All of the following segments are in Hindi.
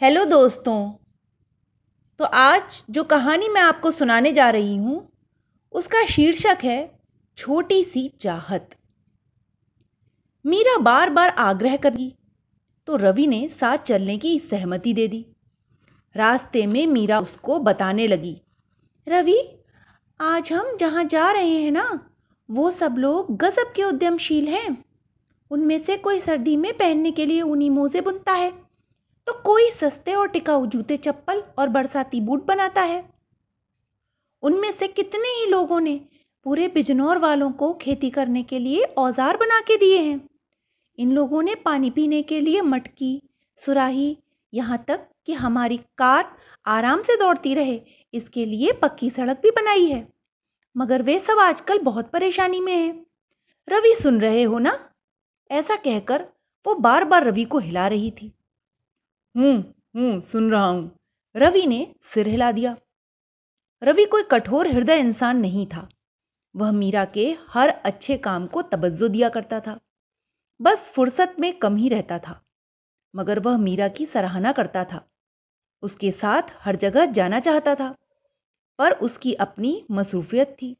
हेलो दोस्तों। तो आज जो कहानी मैं आपको सुनाने जा रही हूँ, उसका शीर्षक है, छोटी सी चाहत। मीरा बार बार आग्रह करी तो रवि ने साथ चलने की सहमति दे दी। रास्ते में मीरा उसको बताने लगी, रवि, आज हम जहाँ जा रहे हैं ना, वो सब लोग गजब के उद्यमशील हैं। उनमें से कोई सर्दी में पहनने के लिए ऊनी मोजे बुनता है। तो कोई सस्ते और टिकाऊ जूते, चप्पल और बरसाती बूट बनाता है। उनमें से कितने ही लोगों ने पूरे बिजनौर वालों को खेती करने के लिए औज़ार बना के दिए हैं। इन लोगों ने पानी पीने के लिए मटकी, सुराही, यहाँ तक कि हमारी कार आराम से दौड़ती रहे। इसके लिए पक्की सड़क भी बनाई है। मगर वे सब आजकल बहुत परेशानी में हैं। रवि सुन रहे हो ना? ऐसा कहकर वो बार बार रवि को हिला रही थी। हूँ हूँ, सुन रहा हूँ। रवि ने सिर हिला दिया। रवि कोई कठोर हृदय इंसान नहीं था। वह मीरा के हर अच्छे काम को तवज्जो दिया करता था। बस फुर्सत में कम ही रहता था, मगर वह मीरा की सराहना करता था। उसके साथ हर जगह जाना चाहता था, पर उसकी अपनी मसरूफियत थी।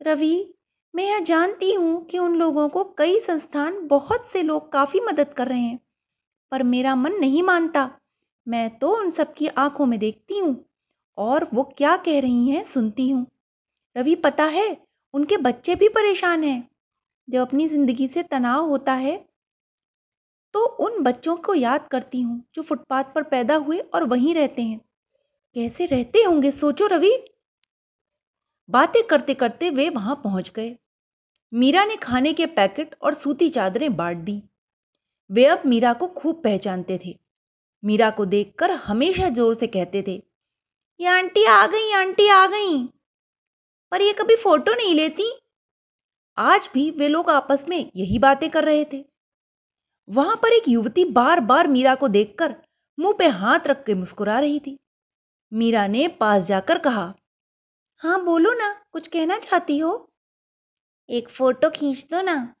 रवि, मैं यह जानती हूँ कि उन लोगों को कई संस्थान बहुत से लोग काफ़ी मदद कर रहे हैं। पर मेरा मन नहीं मानता। मैं तो उन सबकी आँखों में देखती हूँ और वो क्या कह रही हैं सुनती हूँ। रवि, पता है, उनके बच्चे भी परेशान हैं। जब अपनी ज़िंदगी से तनाव होता है तो उन बच्चों को याद करती हूँ जो फुटपाथ पर पैदा हुए और वहीं रहते हैं। कैसे रहते होंगे, सोचो रवि। बातें करते करते वे वहाँ पहुँच गए। मीरा ने खाने के पैकेट और सूती चादरें बांट दी। वे अब मीरा को खूब पहचानते थे। मीरा को देखकर हमेशा ज़ोर से कहते थे, ये आंटी आ गई, आंटी आ गई। पर ये कभी फ़ोटो नहीं लेती? आज भी वे लोग आपस में यही बातें कर रहे थे। वहाँ पर एक युवती बार बार मीरा को देखकर मुँह पे हाथ रख के मुस्कुरा रही थी। मीरा ने पास जाकर कहा, हाँ, बोलो ना, कुछ कहना चाहती हो? एक फ़ोटो खींच दो ना।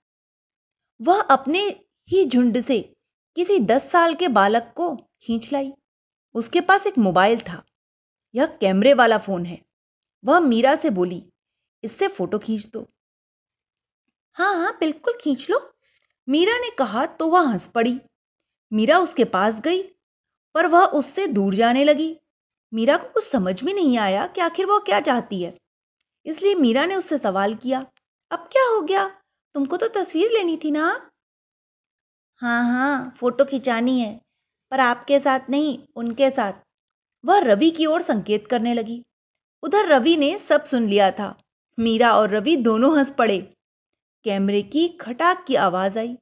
वह अपने ही झुंड से किसी दस साल के बालक को खींच लाई। उसके पास एक मोबाइल था। यह कैमरे वाला फ़ोन है। वह मीरा से बोली, इससे फ़ोटो खींच दो। हाँ हाँ, बिल्कुल खींच लो। मीरा ने कहा तो वह हंस पड़ी। मीरा उसके पास गई, पर वह उससे दूर जाने लगी। मीरा को कुछ समझ में नहीं आया कि आखिर वह क्या चाहती है। इसलिए मीरा ने उससे सवाल किया, अब क्या हो गया? तुमको तो तस्वीर लेनी थी ना? हाँ हाँ फ़ोटो खिंचानी है, पर आपके साथ नहीं, उनके साथ। वह रवि की ओर संकेत करने लगी। उधर रवि ने सब सुन लिया था। मीरा और रवि दोनों हंस पड़े। कैमरे की खटाक की आवाज़ आई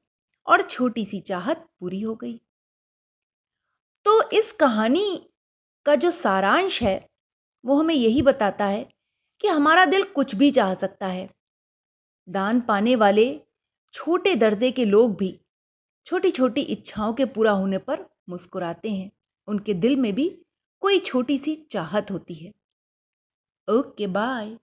और छोटी सी चाहत पूरी हो गई। तो इस कहानी का जो सारांश है, वो हमें यही बताता है कि हमारा दिल कुछ भी चाह सकता है। दान पाने वाले छोटे दर्जे के लोग भी छोटी छोटी इच्छाओं के पूरा होने पर मुस्कुराते हैं। उनके दिल में भी कोई छोटी सी चाहत होती है। Okay, bye.